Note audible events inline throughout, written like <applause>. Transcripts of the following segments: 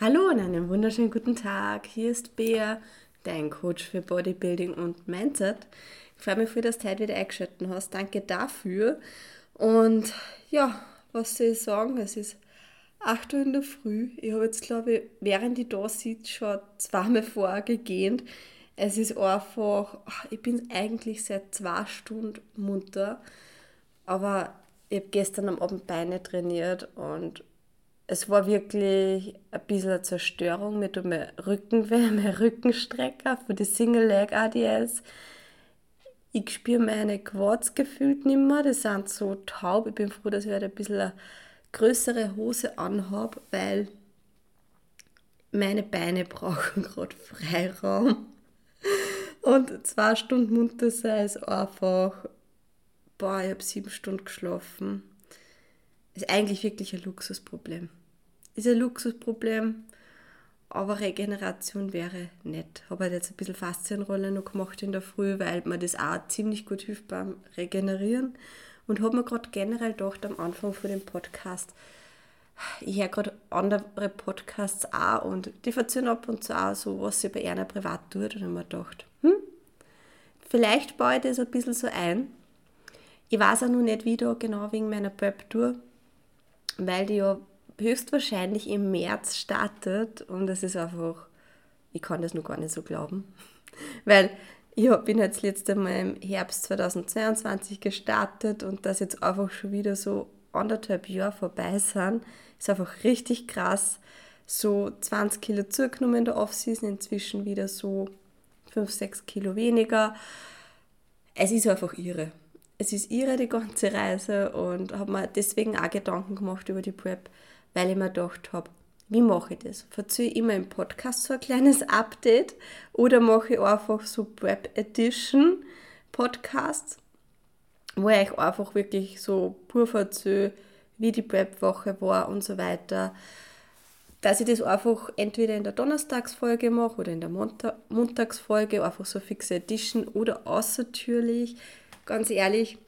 Hallo und einen wunderschönen guten Tag. Hier ist Bea, dein Coach für Bodybuilding und Mindset. Ich freue mich, dass du heute wieder eingeschaltet hast. Danke dafür. Und ja, was soll ich sagen? Es ist 8 Uhr in der Früh. Ich habe jetzt, glaube ich, während ich da sitze, schon zweimal vorher gegähnt. Es ist einfach, ich bin eigentlich seit zwei Stunden munter, aber ich habe gestern am Abend Beine trainiert und es war wirklich ein bisschen eine Zerstörung. mit dem Rückenweh, <laughs> mein Rückenstrecker für die Single Leg ADS. Ich spüre meine Quads gefühlt nicht mehr. Die sind so taub. Ich bin froh, dass ich ein bisschen eine größere Hose anhabe, weil meine Beine <laughs> brauchen gerade Freiraum. Und zwei Stunden munter sein ist einfach, boah, ich habe sieben Stunden geschlafen. Ist eigentlich wirklich ein Luxusproblem ist ein Luxusproblem, aber Regeneration wäre nett. Habe halt jetzt ein bisschen Faszienrolle noch gemacht in der Früh, weil mir das auch ziemlich gut hilft beim Regenerieren. Und habe mir gerade generell gedacht am Anfang von dem Podcast, ich höre gerade andere Podcasts auch und die erzählen ab und zu auch so, was sie bei einer privat tut. Und habe mir gedacht, hm, vielleicht baue ich das ein bisschen so ein. Ich weiß auch noch nicht, wie da genau wegen meiner Prep-Tour, weil die ja höchstwahrscheinlich im März startet und das ist einfach, ich kann das noch gar nicht so glauben, <laughs> weil ich bin jetzt letzte Mal im Herbst 2022 gestartet und das jetzt einfach schon wieder so anderthalb Jahre vorbei sind, ist einfach richtig krass. So 20 Kilo zugenommen in der Offseason, inzwischen wieder so 5, 6 Kilo weniger. Es ist einfach irre. Es ist irre, die ganze Reise und habe mir deswegen auch Gedanken gemacht über die Prep weil ich mir gedacht habe, wie mache ich das? Verziehe ich immer im Podcast so ein kleines Update oder mache ich einfach so Prep Edition Podcasts, wo ich einfach wirklich so pur verziehe, wie die Prep-Woche war und so weiter. Dass ich das einfach entweder in der Donnerstagsfolge mache oder in der Montagsfolge, einfach so fixe Edition oder außertürlich. Ganz ehrlich,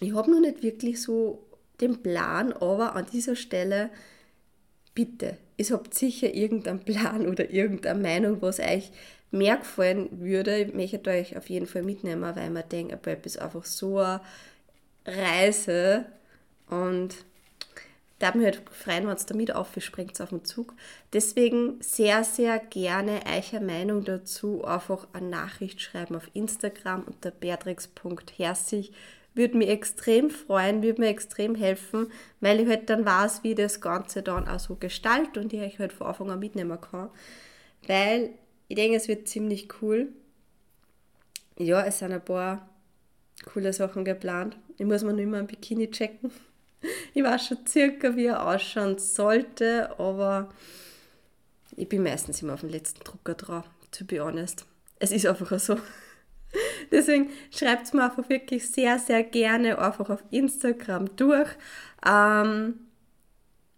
ich habe noch nicht wirklich so den Plan, aber an dieser Stelle bitte, ihr habt sicher irgendeinen Plan oder irgendeine Meinung, was euch mehr gefallen würde. Ich möchte euch auf jeden Fall mitnehmen, weil man denkt, ein Prep ist einfach so eine Reise und da mich halt freuen, wenn ihr damit aufspringt auf den Zug. Deswegen sehr, sehr gerne eure Meinung dazu einfach eine Nachricht schreiben auf Instagram unter beatrix.herzig würde mich extrem freuen, würde mir extrem helfen, weil ich halt dann weiß, wie das Ganze dann auch so gestaltet und ich euch halt von Anfang an mitnehmen kann. Weil ich denke, es wird ziemlich cool. Ja, es sind ein paar coole Sachen geplant. Ich muss mir nur immer ein Bikini checken. <laughs> Ich weiß schon circa, wie er ausschauen sollte, aber ich bin meistens immer auf dem letzten Drucker drauf, to be honest. Es ist einfach so. Deswegen schreibt es mir einfach wirklich sehr, sehr gerne einfach auf Instagram durch, ähm,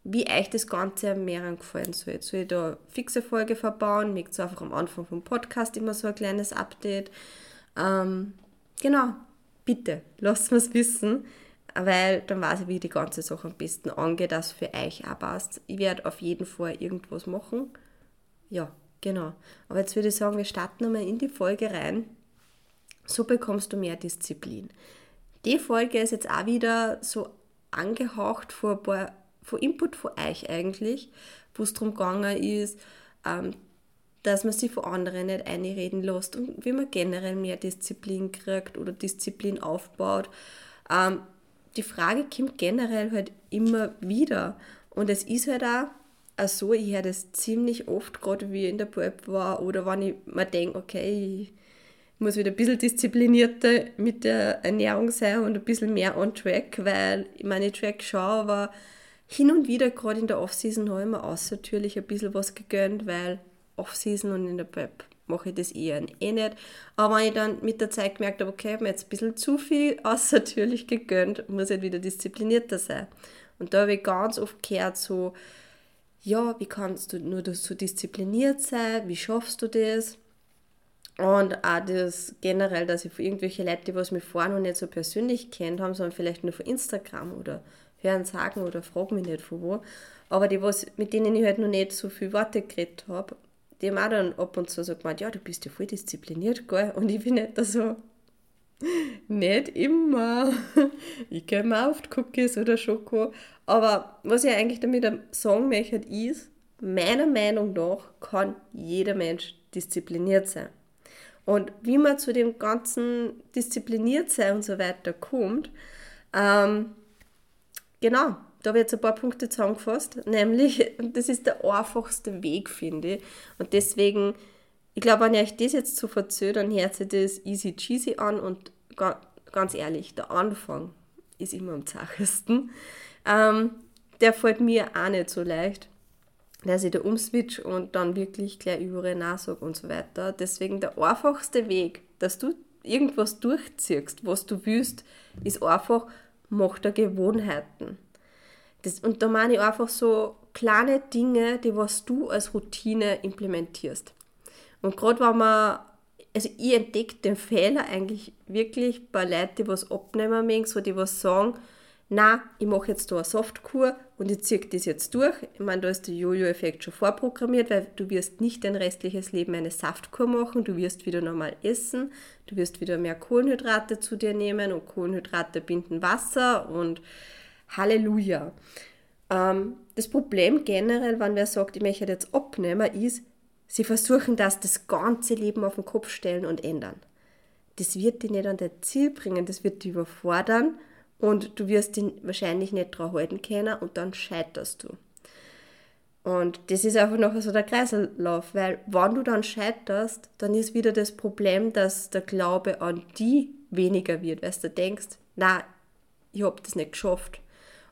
wie euch das Ganze am Meeren gefallen soll. Soll ich da fixe Folge verbauen? Mögt ihr einfach am Anfang vom Podcast immer so ein kleines Update? Ähm, genau, bitte, lasst mir es wissen, weil dann weiß ich, wie die ganze Sache am besten angeht, dass für euch auch passt. Ich werde auf jeden Fall irgendwas machen. Ja, genau. Aber jetzt würde ich sagen, wir starten nochmal in die Folge rein. So bekommst du mehr Disziplin. Die Folge ist jetzt auch wieder so angehaucht ein paar, von Input von euch eigentlich, wo es darum gegangen ist, ähm, dass man sich von anderen nicht einreden lässt und wie man generell mehr Disziplin kriegt oder Disziplin aufbaut. Ähm, die Frage kommt generell halt immer wieder. Und es ist halt auch so, ich höre das ziemlich oft, gerade wie ich in der Prep war oder wenn ich mir denke, okay, ich muss wieder ein bisschen disziplinierter mit der Ernährung sein und ein bisschen mehr on track, weil ich meine Track schaue, aber hin und wieder, gerade in der Off-Season, habe ich mir außertürlich ein bisschen was gegönnt, weil Off-Season und in der Prep mache ich das eher eh nicht. Aber wenn ich dann mit der Zeit gemerkt habe, okay, ich habe mir jetzt ein bisschen zu viel <laughs> außertürlich gegönnt, muss ich halt wieder disziplinierter sein. Und da habe ich ganz oft gehört, so, ja, wie kannst du nur so diszipliniert sein, wie schaffst du das? Und auch das generell, dass ich für irgendwelche Leute, die was mich vorher noch nicht so persönlich kennt haben, sondern vielleicht nur von Instagram oder hören sagen oder fragen mich nicht von wo. Aber die, was, mit denen ich halt noch nicht so viel Worte geredet habe, die haben auch dann ab und zu so gemeint, ja, du bist ja voll diszipliniert, gell? Und ich bin nicht da so, <laughs> nicht immer. <laughs> Ich gehe auf die Cookies oder Schoko. Aber was ich eigentlich damit sagen möchte, ist, meiner Meinung nach kann jeder Mensch diszipliniert sein. Und wie man zu dem ganzen diszipliniert sein und so weiter kommt, ähm, genau, da habe ich jetzt ein paar Punkte zusammengefasst, nämlich, das ist der einfachste Weg, finde ich. Und deswegen, ich glaube, wenn ihr euch das jetzt zu so verzögert, dann hört sich das easy cheesy an und ganz ehrlich, der Anfang ist immer am zachesten. Ähm, der fällt mir auch nicht so leicht, dass ich da umswitch und dann wirklich gleich überall nachsage und so weiter. Deswegen der einfachste Weg, dass du irgendwas durchziehst, was du willst, ist einfach, mach da Gewohnheiten. Das, und da meine ich einfach so kleine Dinge, die was du als Routine implementierst. Und gerade wenn man, also ich entdecke den Fehler eigentlich wirklich bei Leuten, die was abnehmen mögen, so die was sagen, na, ich mache jetzt da eine Softkur und ich ziehe das jetzt durch. Ich meine, da ist der Jojo-Effekt schon vorprogrammiert, weil du wirst nicht dein restliches Leben eine Saftkur machen, du wirst wieder normal essen, du wirst wieder mehr Kohlenhydrate zu dir nehmen und Kohlenhydrate binden Wasser und Halleluja. Ähm, das Problem generell, wenn wer sagt, ich möchte jetzt abnehmen, ist, sie versuchen das das ganze Leben auf den Kopf stellen und ändern. Das wird dich nicht an dein Ziel bringen, das wird dich überfordern und du wirst ihn wahrscheinlich nicht dran halten können und dann scheiterst du. Und das ist einfach noch so der Kreislauf, weil wenn du dann scheiterst, dann ist wieder das Problem, dass der Glaube an die weniger wird, weil du denkst, na, ich habe das nicht geschafft.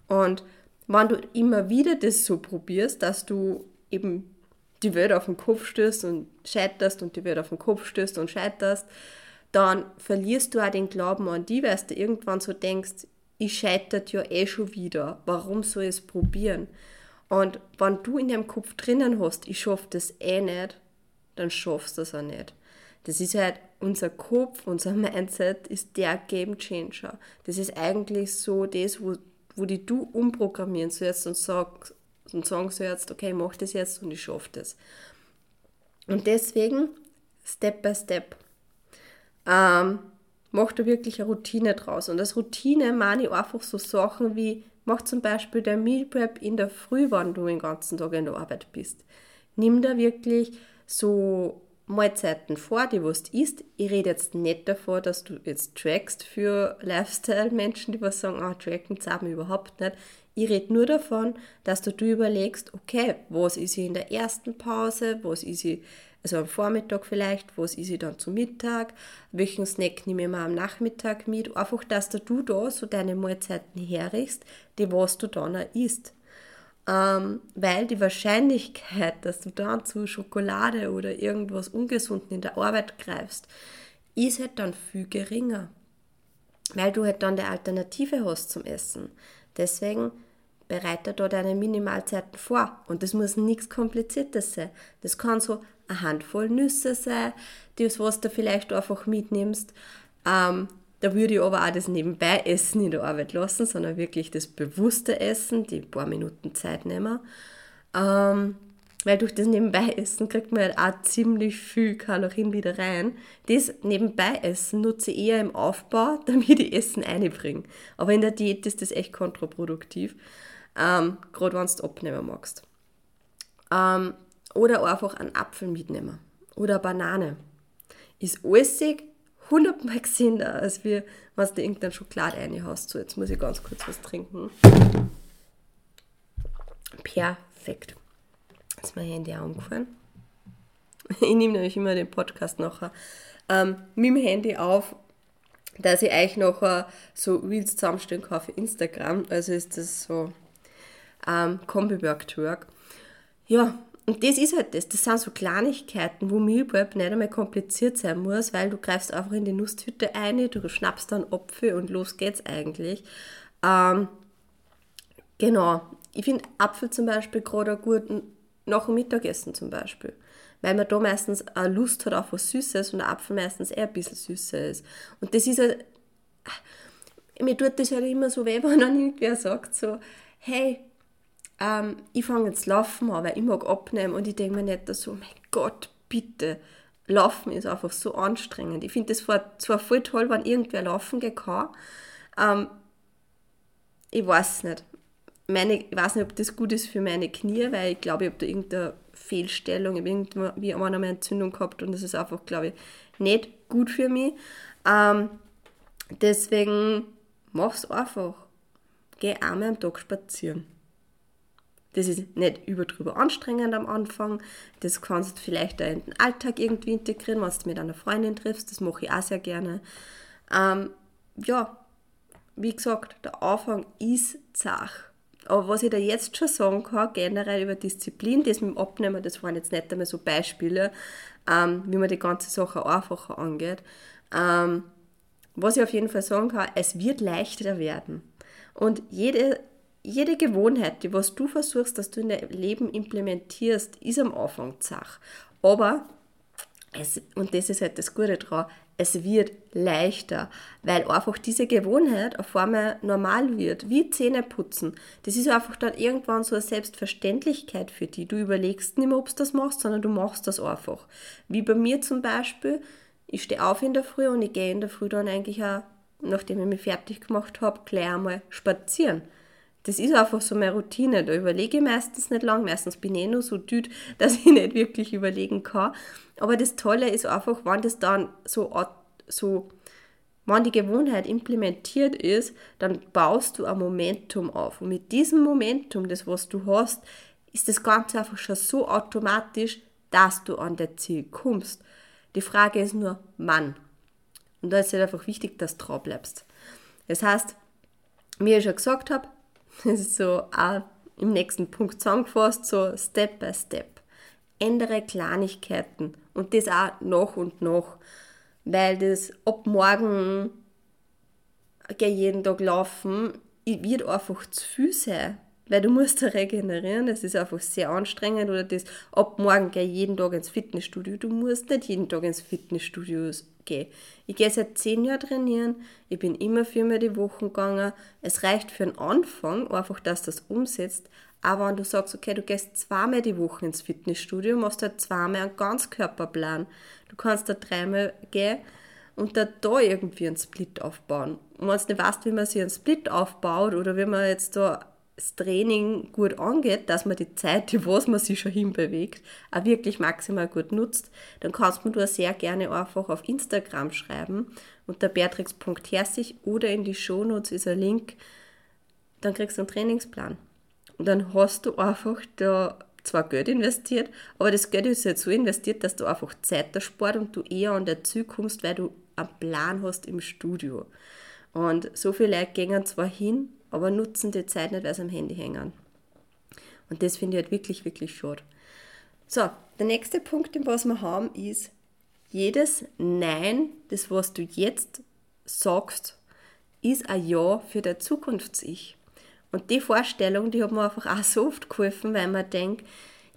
Und wenn du immer wieder das so probierst, dass du eben die Welt auf den Kopf stößt und scheiterst und die Welt auf den Kopf stößt und scheiterst, dann verlierst du auch den Glauben an die, weil du irgendwann so denkst, ich scheitert ja eh schon wieder. Warum soll ich es probieren? Und wenn du in deinem Kopf drinnen hast, ich schaffe das eh nicht, dann schaffst du das auch nicht. Das ist halt unser Kopf, unser <laughs> Mindset ist der Game Changer. Das ist eigentlich so das, wo, wo die du umprogrammieren sollst und, sag, und sagen sollst, okay, ich mach das jetzt und ich schaffe das. Und deswegen Step by Step. Ähm, mach da wirklich eine Routine draus. Und als Routine meine ich einfach so Sachen wie, mach zum Beispiel der Meal Prep in der Früh, wenn du den ganzen Tag in der Arbeit bist. Nimm da wirklich so Mahlzeiten vor, die du isst. Ich rede jetzt nicht davor, dass du jetzt trackst für Lifestyle-Menschen, die was sagen, ah, tracken zahlen überhaupt nicht. Ich rede nur davon, dass du, du überlegst, okay, was ist ich in der ersten Pause, was ist ich also am Vormittag vielleicht, was ist ich dann zum Mittag, welchen Snack nehme ich mir am Nachmittag mit, einfach, dass du da so deine Mahlzeiten herrichst, die was du dann auch isst. Ähm, weil die Wahrscheinlichkeit, <laughs> dass du dann zu Schokolade oder irgendwas Ungesunden in der Arbeit greifst, ist halt dann viel geringer. Weil du halt dann die Alternative hast zum Essen. Deswegen bereite da deine Minimalzeiten vor. Und das muss nichts Kompliziertes sein. Das kann so eine Handvoll Nüsse sein, das, was du vielleicht einfach mitnimmst. Ähm, da würde ich aber auch das nebenbei Essen in der Arbeit lassen, sondern wirklich das bewusste Essen, die paar Minuten Zeit nehmen. Ähm, weil durch das Nebenbei-Essen kriegt man halt auch ziemlich viel Kalorien wieder rein. Das Nebenbei-Essen nutze ich eher im Aufbau, <laughs> damit ich Essen einbringe. Aber in der Diät ist das echt kontraproduktiv, ähm, gerade wenn du abnehmen magst. Ähm, oder einfach einen Apfel mitnehmen. Oder eine Banane. Ist alles hundertmal <laughs> gesünder, als wir, wenn du irgendein Schokolade reinhaust. So, jetzt muss ich ganz kurz was trinken. Perfekt. Jetzt ist mein Handy auch umgefallen. Ich <laughs> nehme nämlich immer den Podcast nachher ähm, mit dem Handy auf, dass ich euch nachher so Reels zusammenstellen kann für Instagram. Also ist das so ähm, Kombi-Work-to-Work. Ja, und das ist halt das. Das sind so Kleinigkeiten, wo Meal Prep nicht einmal kompliziert sein muss, weil du greifst einfach in die Nusstüte ein, du schnappst dann Apfel und los geht's eigentlich. Ähm, genau. Ich finde Apfel zum Beispiel gerade gut nach dem Mittagessen zum Beispiel. Weil man da meistens Lust hat auf was Süßes und der Apfel meistens eher ein bisschen süßer ist. Und das ist halt, mir tut das halt immer so weh, <laughs> wenn dann irgendwer sagt so, hey, ähm, ich fange jetzt laufen an, weil ich mag abnehmen und ich denke mir nicht so, mein Gott, bitte, Laufen ist einfach so anstrengend. Ich finde das zwar voll toll, wenn irgendwer laufen gehen kann. Ähm, ich weiß nicht. Meine, ich weiß nicht, ob das gut ist für meine Knie, weil ich glaube, ich habe da irgendeine Fehlstellung, ich habe irgendwie einmal eine Entzündung gehabt und das ist einfach, glaube ich, nicht gut für mich. Ähm, deswegen mach's einfach. Geh einmal am Tag spazieren. Das ist nicht überdrüber anstrengend am Anfang. Das kannst du vielleicht auch in den Alltag irgendwie integrieren, wenn du mit einer Freundin triffst. Das mache ich auch sehr gerne. Ähm, ja, wie gesagt, der Anfang ist zach. Aber was ich da jetzt schon sagen kann, generell über Disziplin, das mit dem Abnehmen, das waren jetzt nicht einmal so Beispiele, ähm, wie man die ganze Sache einfacher angeht. Ähm, was ich auf jeden Fall sagen kann, es wird leichter werden. Und jede jede Gewohnheit, die was du versuchst, dass du in dein Leben implementierst, ist am Anfang zach. Aber, es, und das ist halt das Gute daran, es wird leichter, weil einfach diese Gewohnheit auf einmal normal wird, wie Zähne putzen. Das ist einfach dann irgendwann so eine Selbstverständlichkeit für dich. Du überlegst nicht mehr, ob du das machst, sondern du machst das einfach. Wie bei mir zum Beispiel, ich stehe auf in der Früh und ich gehe in der Früh dann eigentlich auch, nachdem ich mich fertig gemacht habe, gleich einmal spazieren das ist einfach so meine Routine. Da überlege ich meistens nicht lang. Meistens bin ich eh nur so düt, <laughs> dass ich nicht wirklich überlegen kann. Aber das Tolle ist einfach, wenn das dann so, so wenn die Gewohnheit implementiert ist, dann baust du ein Momentum auf. Und mit diesem Momentum, das was du hast, ist das Ganze einfach schon so automatisch, dass du an dein Ziel kommst. Die Frage ist nur, wann. Und da ist es halt einfach wichtig, dass du dran bleibst. Das heißt, wie ich schon gesagt habe, das ist so auch im nächsten Punkt zusammengefasst, so Step by Step. Ändere Kleinigkeiten und das auch noch und noch, weil das ab morgen jeden Tag laufen wird einfach zu viel sein weil du musst da regenerieren, das ist einfach sehr anstrengend oder das ab morgen geh jeden Tag ins Fitnessstudio, du musst nicht jeden Tag ins Fitnessstudio gehen. Ich gehe seit zehn Jahren trainieren, ich bin immer viermal die Woche gegangen, es reicht für den Anfang, einfach, dass du das umsetzt, aber wenn du sagst, okay, du gehst zweimal die Woche ins Fitnessstudio, machst halt zweimal einen Ganzkörperplan, du kannst da dreimal gehen und da, da irgendwie einen Split aufbauen. Und wenn du nicht weißt, wie man sich einen Split aufbaut oder wie man jetzt da das Training gut angeht, dass man die Zeit, die was man sich schon hinbewegt, auch wirklich maximal gut nutzt, dann kannst du mir sehr gerne einfach auf Instagram schreiben unter beatrix.herzig oder in die Shownotes ist ein Link, dann kriegst du einen Trainingsplan. Und dann hast du einfach da zwar Geld investiert, aber das Geld ist jetzt so investiert, dass du einfach Zeit erspart und du eher an der Ziel kommst, weil du einen Plan hast im Studio. Und so viele Leute gehen zwar hin, aber nutzen die Zeit nicht, weil sie am Handy hängen. Und das finde ich halt wirklich, wirklich schade. So, der nächste Punkt, den was wir haben, ist, jedes Nein, das was du jetzt sagst, ist ein Ja für dein Zukunfts-Ich. Und die Vorstellung, die hat mir einfach auch so oft geholfen, weil man denkt,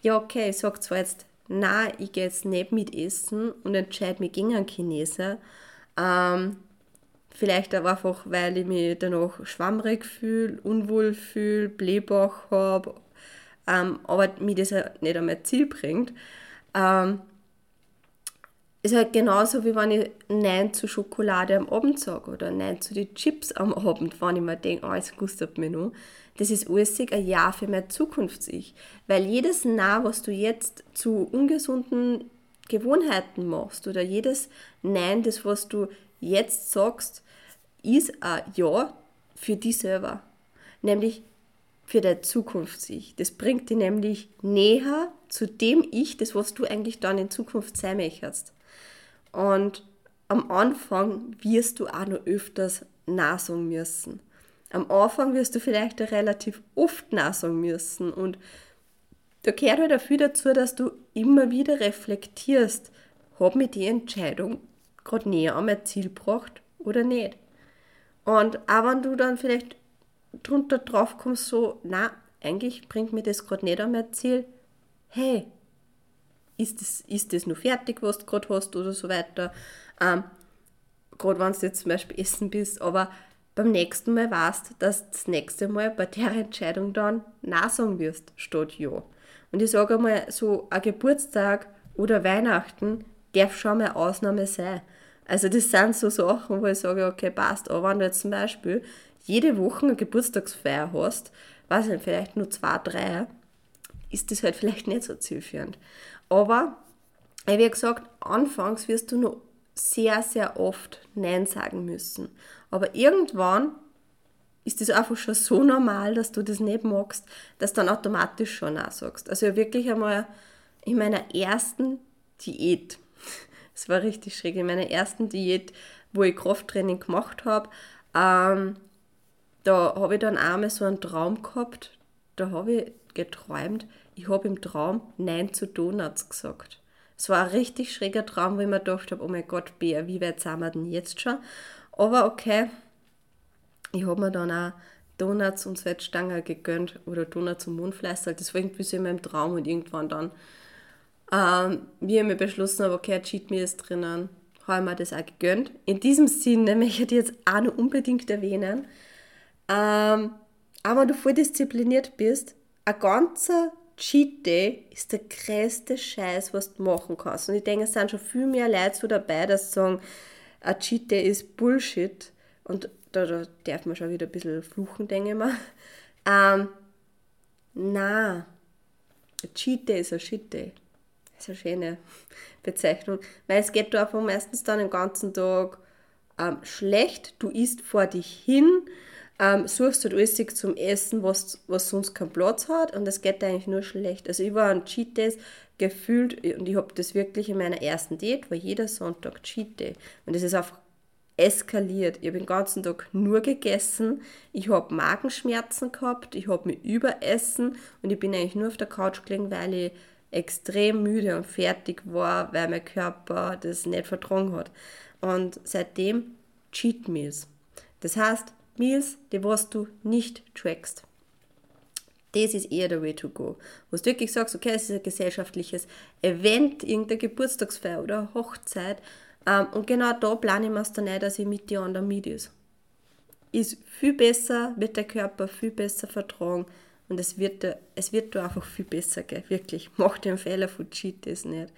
ja okay, ich sage zwar jetzt, nein, ich gehe jetzt nicht mit essen und entscheide mich gegen einen Chineser, ähm, Vielleicht auch einfach, weil ich mich danach schwammrig fühle, unwohl fühle, Blähbauch habe, ähm, aber mir das halt nicht an mein Ziel bringt. Ähm, ist halt genauso, wie wenn ich Nein zu Schokolade am Abend sage oder Nein zu den Chips am <laughs> Abend, wenn ich mir denke, oh, es gustet mir noch. Das ist alles ein Ja für mein Zukunfts-Ich. Weil jedes Nein, was du jetzt zu ungesunden Gewohnheiten machst oder jedes Nein, das, was du jetzt sagst, ist ein Ja für dich selber. Nämlich für dein Zukunfts-Ich. Das bringt dich nämlich näher zu dem Ich, das was du eigentlich dann in Zukunft sein möchtest. Und am Anfang wirst du auch noch öfters nachsagen müssen. Am Anfang wirst du vielleicht relativ oft nachsagen müssen und da gehört halt dafür dazu, dass du immer wieder reflektierst, habe mir die Entscheidung gerade näher an mein Ziel gebracht oder nicht. Und auch wenn du dann vielleicht drunter drauf kommst, so, na, eigentlich bringt mir das gerade nicht an mein Ziel, hey, ist das, ist das nur fertig, was du gerade hast oder so weiter. Ähm, gerade wenn du jetzt zum Beispiel essen bist, aber beim nächsten Mal weißt, dass das nächste Mal bei der Entscheidung dann Nein sagen wirst, statt Ja. Und ich sage einmal, so ein Geburtstag oder Weihnachten darf schon mal Ausnahme sein. Also das sind so Sachen, wo ich sage, okay, passt. Aber wenn du jetzt zum Beispiel jede Woche eine Geburtstagsfeier hast, weiß ich nicht, vielleicht nur zwei, drei, ist das halt vielleicht nicht so zielführend. Aber, wie gesagt, anfangs wirst du noch sehr, sehr oft Nein sagen müssen. Aber irgendwann ist das einfach schon so normal, dass du das nicht magst, dass du dann automatisch schon Nein sagst. Also wirklich einmal in meiner ersten Diät, <laughs> es war richtig schräg, in meiner ersten Diät, wo ich Krafttraining gemacht habe, ähm, da habe ich dann einmal so einen Traum gehabt, da habe ich geträumt, ich habe im Traum Nein zu Donuts gesagt. Es war ein richtig schräger Traum, wo ich mir gedacht habe, oh mein Gott, Bär, wie weit sind wir denn jetzt schon? Aber okay, ich habe mir dann auch Donuts und Zweitstangen gegönnt oder Donuts und Mondfleisch. Das war irgendwie so in meinem Traum und irgendwann dann, ähm, wie ich mir beschlossen habe, okay, Cheat Meal ist drinnen, habe ich mir das auch gegönnt. In diesem Sinne möchte ich jetzt auch noch unbedingt erwähnen, ähm, aber wenn du voll diszipliniert bist, ein ganzer Cheat Day ist der größte Scheiß, was du machen kannst. Und ich denke, es sind schon viel mehr Leute so dabei, dass sagen, ein Cheat Day ist Bullshit. Und da, da darf man schon wieder ein bisschen fluchen, denke ich mal. Ähm, na, ein Cheat Day ist ein Shit Day. Eine schöne Bezeichnung. Weil es geht da meistens dann den ganzen Tag ähm, schlecht. Du isst vor dich hin ähm, suchst du halt alles zum Essen, was, was sonst keinen Platz hat und es geht eigentlich nur schlecht. Also ich war an Cheat Days gefühlt und ich habe das wirklich in meiner ersten Date, war jeder Sonntag Cheat Day und das ist einfach eskaliert. Ich habe den ganzen Tag nur gegessen, ich habe Magenschmerzen gehabt, ich habe mich überessen und ich bin eigentlich nur auf der Couch gelegen, weil ich extrem müde und fertig war, weil mein Körper das nicht vertragen hat. Und seitdem Cheat Meals. Das heißt, Meals, die was du nicht trackst. Das ist eher der Way to go. Wo du wirklich sagst, okay, es ist ein gesellschaftliches Event, irgendeine Geburtstagsfeier oder Hochzeit. Ähm, und genau da plane ich mir es dann nicht, dass ich mit dir an der Miet ist. Ist viel besser, wird der Körper viel besser vertragen und es wird, es wird da einfach viel besser gehen. Wirklich, mach den Fehler Cheat das nicht.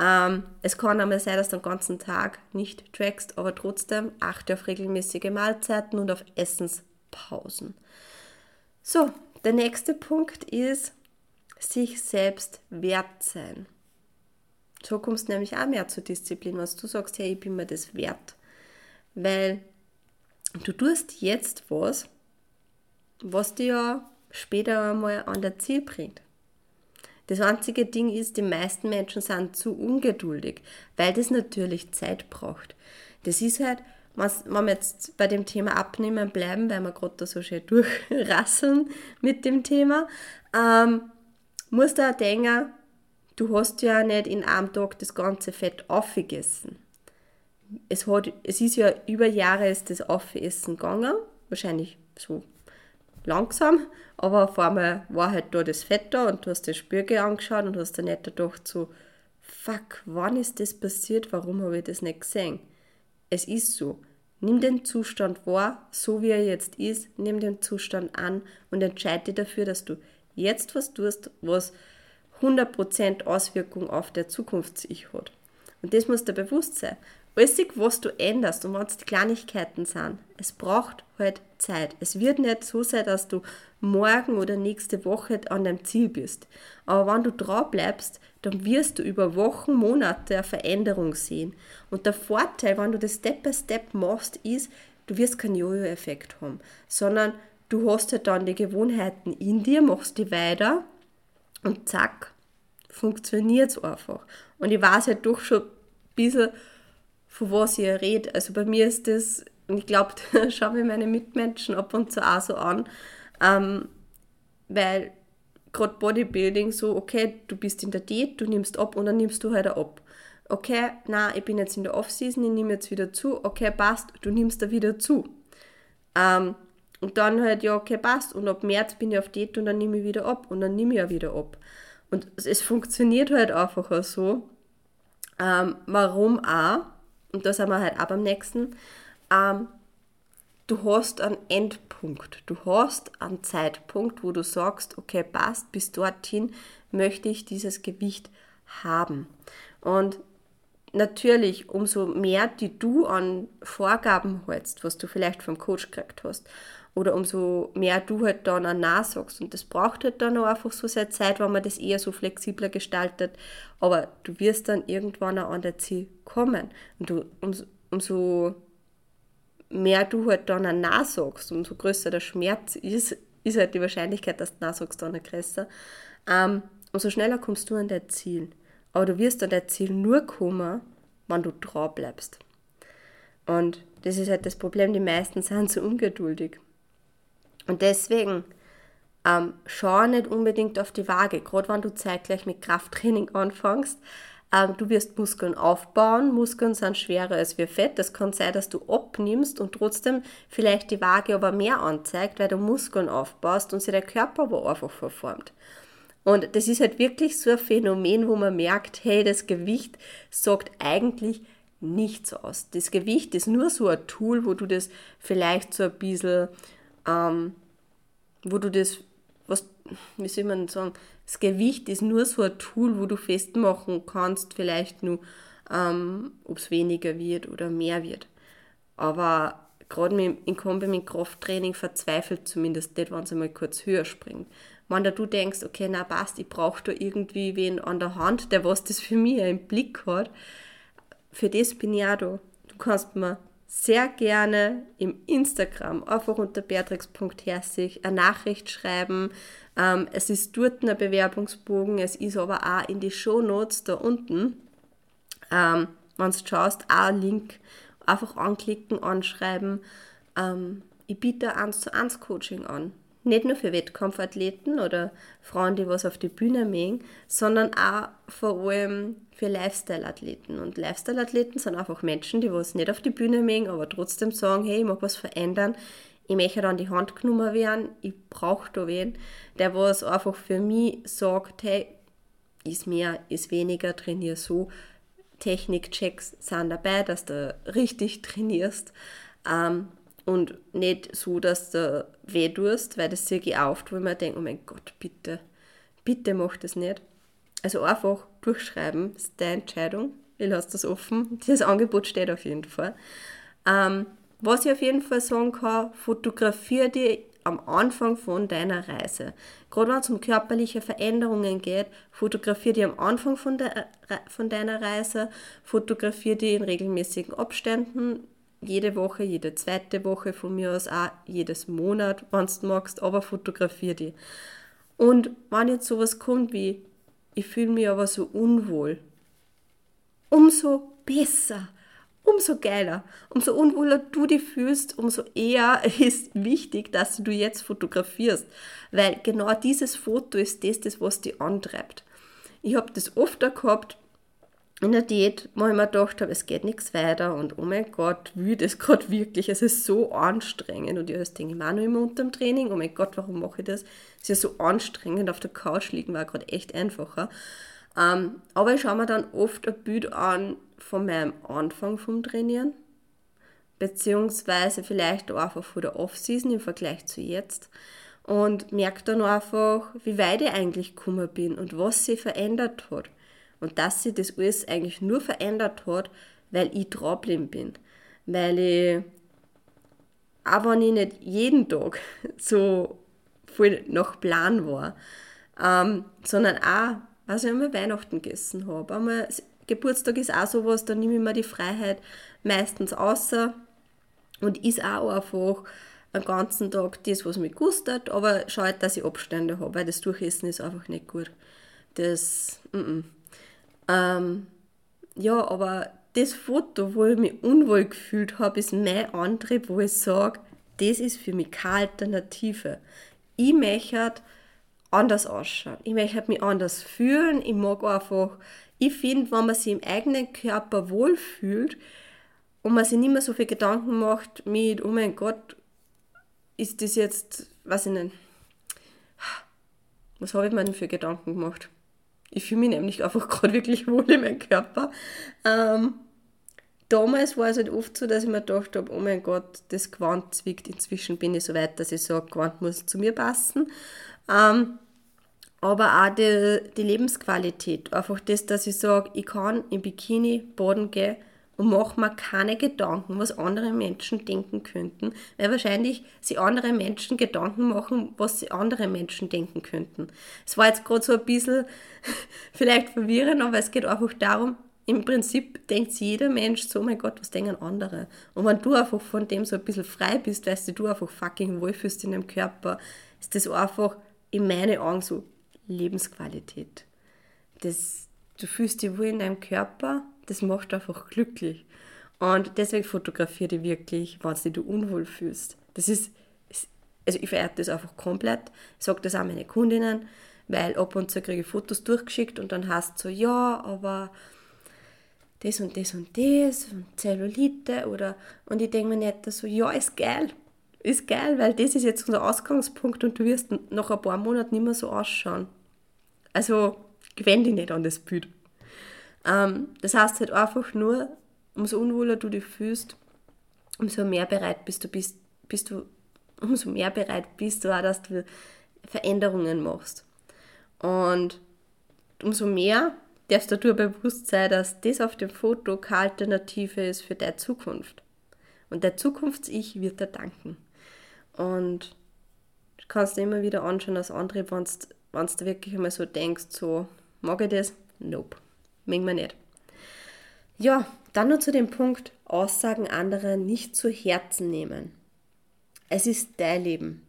Ähm, es kann einmal sein, dass du den ganzen Tag nicht trackst, aber trotzdem achte auf regelmäßige Mahlzeiten und auf Essenspausen. So, der nächste Punkt ist, sich selbst wert sein. So kommst du nämlich auch mehr zur Disziplin, was du sagst, hey, ich bin mir das wert. Weil du tust jetzt was, was dir ja später einmal an der Ziel bringt. Das einzige Ding ist, die meisten Menschen sind zu ungeduldig, weil das natürlich Zeit braucht. Das ist halt, wenn wir jetzt bei dem Thema Abnehmen bleiben, weil wir gerade da so schön <laughs> durchrasseln mit dem Thema, ähm, du auch denken, du hast ja nicht in einem Tag das ganze Fett aufgegessen. Es, hat, es ist ja über Jahre ist das Aufessen gegangen, wahrscheinlich so langsam, aber auf einmal war halt da das Fett da und du hast den Spiegel angeschaut und hast dann nicht gedacht so, fuck, wann ist das passiert, warum habe ich das nicht gesehen? Es ist so. Nimm den Zustand wahr, so wie er jetzt ist, nimm den Zustand an und entscheide dich dafür, dass du jetzt was tust, was 100% Auswirkung auf der Zukunfts-Ich hat. Und das muss dir bewusst sein. Alles, was du änderst und wenn es die Kleinigkeiten sind, es braucht halt Zeit. Es wird nicht so sein, dass du morgen oder nächste Woche an deinem Ziel bist. Aber wenn du dran bleibst, dann wirst du über Wochen, Monate eine Veränderung sehen. Und der Vorteil, wenn du das Step by Step machst, ist, du wirst keinen Jojo-Effekt haben, sondern du hast halt dann die Gewohnheiten in dir, machst die weiter und zack, funktioniert es einfach. Und ich weiß halt doch schon ein bisschen, von was ich rede. Also bei mir ist das, und ich glaube, <laughs> da schaue ich meine Mitmenschen ab und zu auch so an, ähm, weil gerade Bodybuilding so, okay, du bist in der Diät, du nimmst ab und dann nimmst du halt ab. Okay, na, ich bin jetzt in der Off-Season, ich nehme jetzt wieder zu, okay, passt, du nimmst da wieder zu. Ähm, und dann halt, ja, okay, passt. Und ab März bin ich auf Diät und dann nehme ich wieder ab und dann nehme ich ja wieder ab. Und es funktioniert halt einfach so. Ähm, warum auch? Und da sind wir halt auch beim nächsten, ähm, du hast einen Endpunkt. Du hast einen Zeitpunkt, wo du sagst, okay, passt, bis dorthin möchte ich dieses Gewicht haben. Und natürlich, umso mehr, die du an Vorgaben hältst, was du vielleicht vom Coach gekriegt hast, oder umso mehr du halt dann an nachsagst. Und das braucht halt dann auch einfach so seine Zeit, wenn man das eher so flexibler gestaltet. Aber du wirst dann irgendwann auch an der Ziel kommen. Und du, umso, umso mehr du halt dann an nachsagst, umso größer der Schmerz ist, ist halt die Wahrscheinlichkeit, dass du nachsagst, dann größer. Ähm, umso schneller kommst du an dein Ziel. Aber du wirst an dein Ziel nur kommen, wenn du dran bleibst. Und das ist halt das Problem, die meisten <laughs> sind so ungeduldig. Und deswegen ähm, schau nicht unbedingt auf die Waage, gerade wenn du zeitgleich mit Krafttraining <laughs> anfängst. Ähm, du wirst Muskeln aufbauen, Muskeln sind schwerer als wir Fett. Das kann sein, dass du abnimmst und trotzdem vielleicht die Waage aber mehr anzeigt, weil du Muskeln aufbaust und sich der Körper aber einfach verformt. Und das ist halt wirklich so ein Phänomen, wo man merkt, hey, das Gewicht sagt eigentlich nichts aus. Das Gewicht ist nur so ein Tool, wo du das vielleicht so ein bisschen ähm, wo du das, was, wie soll man sagen, das Gewicht ist nur so ein Tool, wo du festmachen kannst, vielleicht nur, ähm, ob es weniger wird oder mehr wird. Aber gerade in Kombi mit Krafttraining verzweifelt zumindest nicht, wenn es einmal kurz höher springt. Wenn da du denkst, okay, na passt, ich brauche da irgendwie wen an der Hand, der was das für mich im Blick hat, für das bin ich auch da. Du kannst mir sehr gerne im Instagram, einfach unter beatrix.herzig, eine Nachricht schreiben. Ähm, es ist dort ein Bewerbungsbogen, es ist aber auch in die Shownotes da unten. Ähm, wenn du schaust, auch ein Link. Einfach anklicken, anschreiben. Ähm, ich biete 1 zu 1 Coaching an. Nicht nur für Wettkampfathleten oder Frauen, die was auf die Bühne mähen, sondern auch vor allem für Lifestyle-Athleten. Und Lifestyle-Athleten sind einfach Menschen, die was nicht auf die Bühne mögen, aber trotzdem sagen, hey, ich mag was verändern, ich möchte an die Hand genommen werden, ich brauche da wen, der was einfach für mich sagt, hey, ist mehr, ist weniger, trainiere so. Technikchecks sind dabei, dass du richtig trainierst ähm, und nicht so, dass du weh tust, weil das sehe ich oft, wo mir denke, oh mein Gott, bitte, bitte mach das nicht. Also einfach durchschreiben, das ist deine Entscheidung. Ich lasse das offen. Das Angebot steht auf jeden Fall. Ähm, was ich auf jeden Fall sagen kann, fotografiere dich am Anfang von deiner Reise. Gerade wenn es um körperliche Veränderungen geht, fotografiere dich am Anfang von, der, von deiner Reise, fotografiere dich in regelmäßigen Abständen, jede Woche, jede zweite Woche, von mir aus auch jedes Monat, wenn du magst, aber fotografiere dich. Und wenn jetzt sowas kommt wie ich fühle mich aber so unwohl. Umso besser, umso geiler, umso unwohler du dich fühlst, umso eher <laughs> ist wichtig, dass du jetzt fotografierst, weil genau dieses Foto ist das, das was dich antreibt. Ich habe das oft gehabt, in der Diät, wo ich mir gedacht habe, es geht nichts weiter und oh mein Gott, wie das gerade wirklich, es ist so anstrengend und ich denke ich mir auch noch immer unter dem Training, oh mein Gott, warum mache ich das? Es ist ja so anstrengend, auf der Couch liegen war gerade echt einfacher. Ähm, aber ich schaue mir dann oft ein Bild an von meinem Anfang vom Trainieren, beziehungsweise vielleicht auch einfach von der Off-Season im Vergleich zu jetzt und merke dann einfach, wie weit ich eigentlich gekommen bin und was sich verändert hat. Und dass sich das alles eigentlich nur verändert hat, weil ich dranbleiben bin. Weil ich, auch wenn ich nicht jeden Tag <laughs> so voll nach Plan war, ähm, sondern auch, was ich einmal Weihnachten gegessen habe. Geburtstag ist auch sowas, da nehme ich mir die Freiheit meistens außer und ist auch einfach einen ganzen Tag das, was mich gustet, aber schaut, dass ich Abstände habe, weil das Durchessen ist einfach nicht gut. Das, mm -mm. Ähm, ja, aber das Foto, wo ich mich unwohl gefühlt habe, ist mein Antrieb, wo ich sage, das ist für mich keine Alternative. Ich möchte anders ausschauen. Ich möchte mich anders fühlen. Ich mag einfach, ich finde, wenn man sich im eigenen Körper wohlfühlt und man sich nicht mehr so viel Gedanken macht mit, oh mein Gott, ist das jetzt, weiß ich nicht, was habe ich mir denn für Gedanken gemacht? Ich fühle mich nämlich einfach <laughs> gerade wirklich wohl in meinem Körper. Ähm, damals war es halt oft so, dass ich mir gedacht habe, oh mein Gott, das Gewand zwickt. Inzwischen bin ich so weit, dass ich sage, Gewand muss zu mir passen. Ähm, aber auch die, die Lebensqualität. Einfach das, dass ich sage, ich kann im Bikini baden gehen und mache mir keine Gedanken, was andere Menschen denken könnten, weil wahrscheinlich sie andere Menschen Gedanken machen, was sie andere Menschen denken könnten. Es war jetzt gerade so ein bisschen <laughs> vielleicht verwirrend, aber es geht einfach darum, im Prinzip denkt jeder Mensch so, mein Gott, was denken andere? Und wenn du einfach von dem so ein bisschen frei bist, weißt du, du einfach fucking wohlfühlst in deinem Körper, ist das einfach in meinen Augen so Lebensqualität. Das, du fühlst dich wohl in deinem Körper, das macht einfach glücklich. Und deswegen fotografiere ich wirklich, wenn du dich unwohl fühlst. Das ist, also ich verehre das einfach komplett. Ich sage das auch meine Kundinnen, weil ab und zu kriege ich Fotos durchgeschickt und dann hast du so, ja, aber das und das und das und Zellulite oder und ich denke mir nicht so, ja, ist geil, ist geil, weil das ist jetzt unser Ausgangspunkt und du wirst nach ein paar Monaten nicht mehr so ausschauen. Also gewöhn dich nicht an das Bild. Ähm, das heißt halt einfach nur, umso unwohler du dich fühlst, umso mehr bereit bist du, bist, bist du, umso mehr bereit bist du auch, dass du Veränderungen machst. Und umso mehr darfst du dir bewusst sein, dass das auf dem Foto keine Alternative ist für deine Zukunft. Und der Zukunfts-Ich wird dir danken. Und du kannst dir immer wieder anschauen als andere, wenn du wirklich einmal so denkst, so, mag ich das? Nope. Wir nicht. Ja, dann nur zu dem Punkt, Aussagen anderer nicht zu Herzen nehmen. Es ist dein Leben.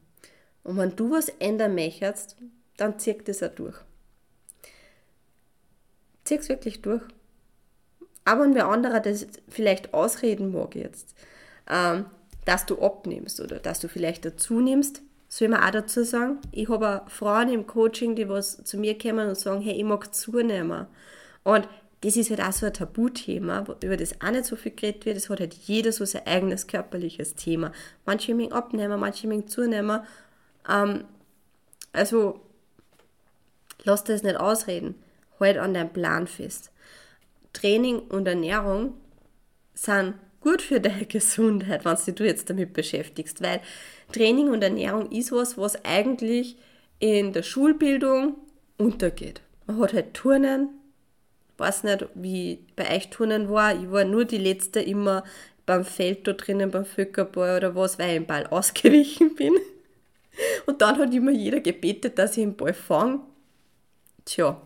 Und wenn du was ändern möchtest, dann zieh das auch durch zieh es wirklich durch. Aber wenn wer anderer das vielleicht ausreden mag jetzt, ähm, dass du abnimmst oder dass du vielleicht dazu nimmst, soll man auch dazu sagen, ich habe Frauen im Coaching, die was zu mir kommen und sagen, hey, ich mag zunehmen. Und das ist halt auch so ein Tabuthema, über das auch nicht so viel geredet wird. Es hat halt jeder so sein eigenes körperliches Thema. Manche mögen abnehmen, manche mögen zunehmen. Ähm, also, lass das nicht ausreden halt an deinem Plan fest. Training und Ernährung sind gut für deine <laughs> Gesundheit, wenn du jetzt damit beschäftigst, weil Training und Ernährung ist was, was eigentlich in der Schulbildung untergeht. Man hat halt Turnen, weiß nicht, wie bei euch Turnen war. Ich war nur die letzte immer beim Feld da drinnen, beim Völkerball oder was, weil ich im Ball <laughs> ausgewichen bin. Und dann hat immer jeder gebetet, dass ich den Ball fange. Tja,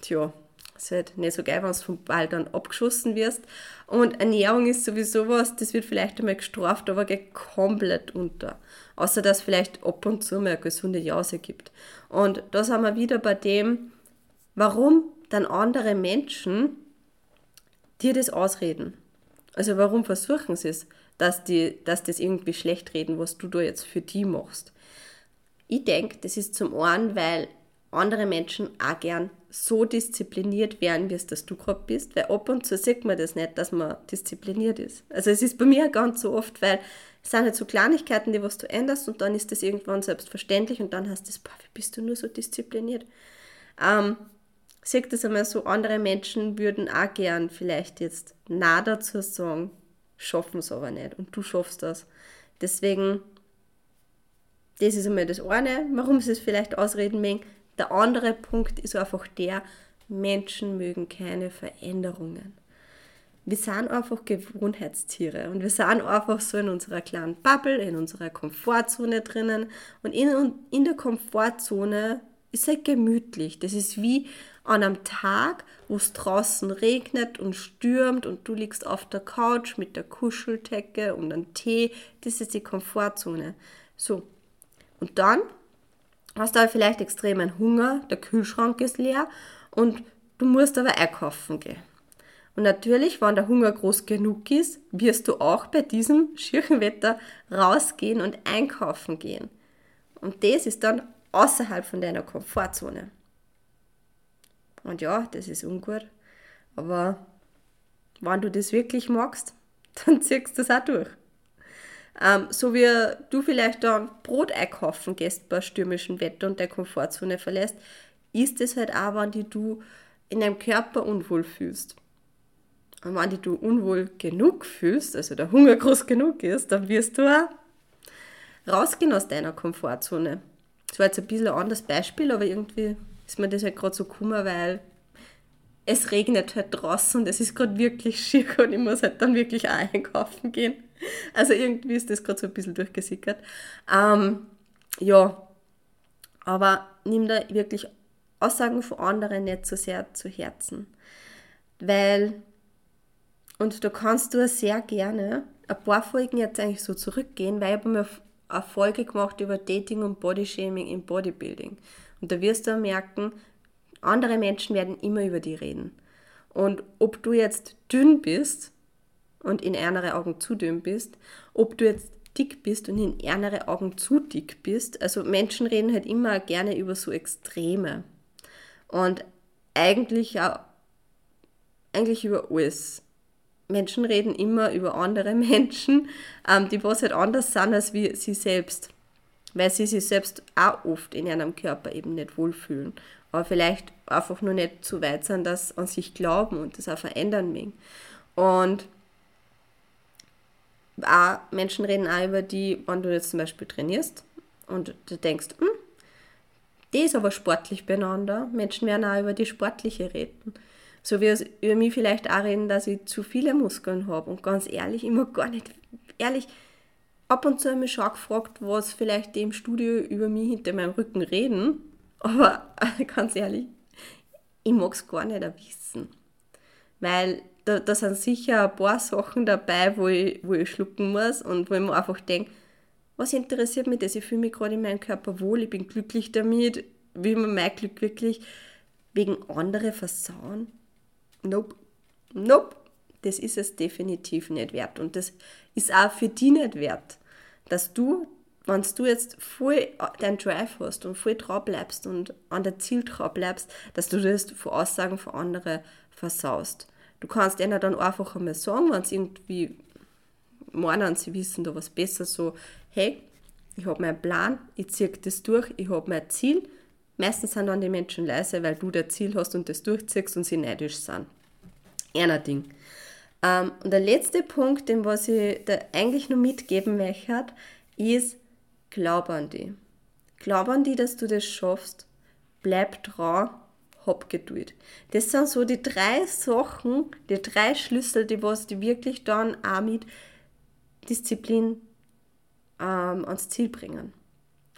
tja, ist halt nicht so geil, wenn du vom Ball dann abgeschossen wirst. Und Ernährung ist sowieso was, das wird vielleicht einmal gestraft, aber geht komplett unter. Außer dass es vielleicht ab und zu mal eine gesunde Jause gibt. Und da sind wir wieder bei dem, warum dann andere Menschen dir das ausreden. Also warum versuchen sie es, dass, die, dass das irgendwie schlecht reden, was du da jetzt für die machst. Ich denke, das ist zum einen, weil andere Menschen auch gern so diszipliniert werden, wie es das du gerade bist, weil ab und zu sieht man das nicht, dass man diszipliniert ist. Also es ist bei mir ganz so oft, weil es sind halt so Kleinigkeiten, die was du änderst und dann ist das irgendwann selbstverständlich und dann hast du das, boah, wie bist du nur so diszipliniert? Ähm, sieht das einmal so, andere Menschen würden auch gern vielleicht jetzt nah dazu sagen, schaffen es aber nicht und du schaffst das. Deswegen, das ist einmal das eine, warum sie es vielleicht ausreden mögen, der andere Punkt ist einfach der, Menschen mögen keine Veränderungen. Wir sind einfach Gewohnheitstiere und wir sind einfach so in unserer kleinen Bubble, in unserer Komfortzone drinnen. Und in, in der Komfortzone ist es gemütlich. Das ist wie an einem Tag, wo es draußen regnet und stürmt und du liegst auf der Couch mit der Kuscheldecke und einem Tee. Das ist die Komfortzone. So. Und dann hast du aber vielleicht extremen Hunger, der Kühlschrank ist leer und du musst aber einkaufen gehen. Und natürlich, wenn der Hunger groß genug ist, wirst du auch bei diesem schirchen Wetter rausgehen und einkaufen gehen. Und das ist dann außerhalb von deiner Komfortzone. Und ja, das ist ungut. Aber wenn du das wirklich magst, <laughs> dann ziehst du das auch durch. Ähm, so wie du vielleicht dann Brot einkaufen gehst bei stürmischem Wetter und der Komfortzone verlässt, ist es halt auch, wenn die du in deinem Körper unwohl fühlst. Und wenn dich du unwohl genug fühlst, also der Hunger groß genug ist, dann wirst du auch rausgehen aus deiner Komfortzone. Das war jetzt ein bisschen ein anderes Beispiel, aber irgendwie ist mir das halt gerade so kummer, weil es regnet halt draußen und es ist gerade wirklich schier <laughs> und ich muss halt dann wirklich auch einkaufen gehen. Also irgendwie ist das gerade so ein bisschen durchgesickert. Ähm, ja, aber nimm da wirklich Aussagen von anderen nicht so sehr zu Herzen. Weil, und da kannst du sehr gerne ein paar Folgen jetzt eigentlich so zurückgehen, weil ich habe mir eine Folge gemacht über Dating und Bodyshaming im Bodybuilding. Und da wirst du merken, andere Menschen werden immer über die reden. Und ob du jetzt dünn bist und in ärmere Augen zu dünn bist, ob du jetzt dick bist und in ärmere Augen zu dick bist, also Menschen reden halt immer gerne über so Extreme. Und eigentlich auch, eigentlich über alles. Menschen reden immer über andere <laughs> Menschen, ähm, die was halt anders sind als wie sie selbst. Weil sie sich selbst auch oft in ihrem Körper eben nicht wohlfühlen. Aber vielleicht einfach nur nicht zu weit sind, dass an sich glauben und das auch verändern mögen. Und auch Menschen reden auch über die, wenn du jetzt zum Beispiel trainierst und du denkst, hm, die ist aber sportlich beieinander. Menschen werden auch über die sportliche reden. So wie es über mich vielleicht auch reden, dass ich zu viele Muskeln habe. Und ganz ehrlich, immer gar nicht, ehrlich, ab und zu habe ich schon gefragt, was vielleicht die im Studio über mich hinter meinem Rücken reden. Aber <laughs> ganz ehrlich, ich mag es gar nicht wissen. Weil da, da sind sicher ein paar Sachen dabei, wo ich, wo ich schlucken muss und wo ich mir einfach denke, was interessiert mich das? Ich fühle mich gerade in meinem Körper wohl, ich bin glücklich damit, will man mein Glück wirklich wegen andere versauen? Nope. Nope. Das ist es definitiv nicht wert. Und das ist auch für die nicht wert, dass du, wenn du jetzt voll deinen Drive hast und voll drauf bleibst und an der Ziel drauf bleibst, dass du das vor Aussagen von anderen versaust. Du kannst ihnen dann einfach einmal sagen, wenn sie irgendwie meinen, sie wissen da was besser, so, hey, ich habe meinen Plan, ich ziehe das durch, ich habe mein Ziel. Meistens sind dann die Menschen leise, weil du das Ziel hast und das durchziehst und sie neidisch sind. Einer Ding. Ähm, und der letzte Punkt, den was ich da eigentlich nur mitgeben möchte, ist, glaub an die. Glaub an die, dass du das schaffst. Bleib dran, hab Geduld. Das sind so die drei Sachen, die drei Schlüssel, die was die wirklich dann auch mit Disziplin ähm, ans Ziel bringen.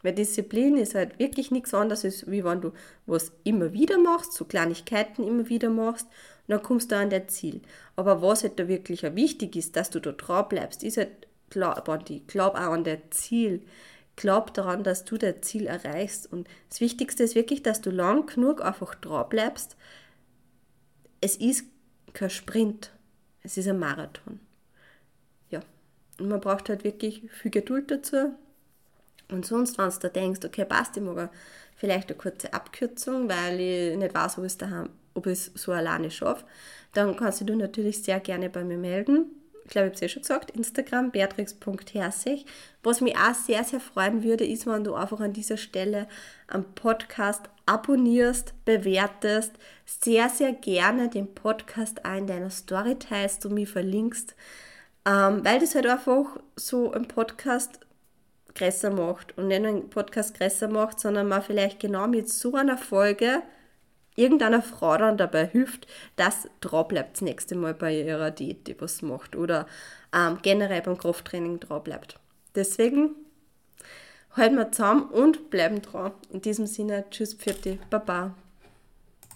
Weil Disziplin ist halt wirklich nichts anderes, wie wenn du was immer wieder machst, so Kleinigkeiten immer wieder machst dann kommst du an dein Ziel. Aber was halt da wirklich wichtig ist, dass du da dran bleibst, ist halt, glaub an die, glaub auch an dein Ziel. Glaub daran, dass du dein Ziel erreichst. Und das Wichtigste ist wirklich, dass du lang genug einfach dran bleibst. Es ist kein Sprint, es ist ein Marathon. Und man braucht halt wirklich viel Geduld dazu. Und sonst, wenn du da denkst, okay, passt, ich mag vielleicht eine kurze Abkürzung, weil ich nicht weiß, ich es, daheim, ob ich es so alleine schaffe, dann kannst du natürlich sehr gerne bei mir melden. Ich glaube, ich habe es ja schon gesagt, Instagram, beatrix.herzig. Was mich auch sehr, sehr freuen würde, ist, wenn du einfach an dieser Stelle am Podcast abonnierst, bewertest, sehr, sehr gerne den Podcast auch in deiner Story teilst und mich verlinkst. Ähm, weil das halt einfach so ein Podcast größer macht und nicht nur ein Podcast größer macht, sondern man vielleicht genau mit so einer Folge irgendeiner Frau dann dabei hilft, dass drauf bleibt das nächste Mal bei ihrer Diät, die was macht oder ähm, generell beim Krafttraining drauf bleibt. Deswegen halten wir zusammen und bleiben dran. In diesem Sinne, tschüss, Pfirti, Baba.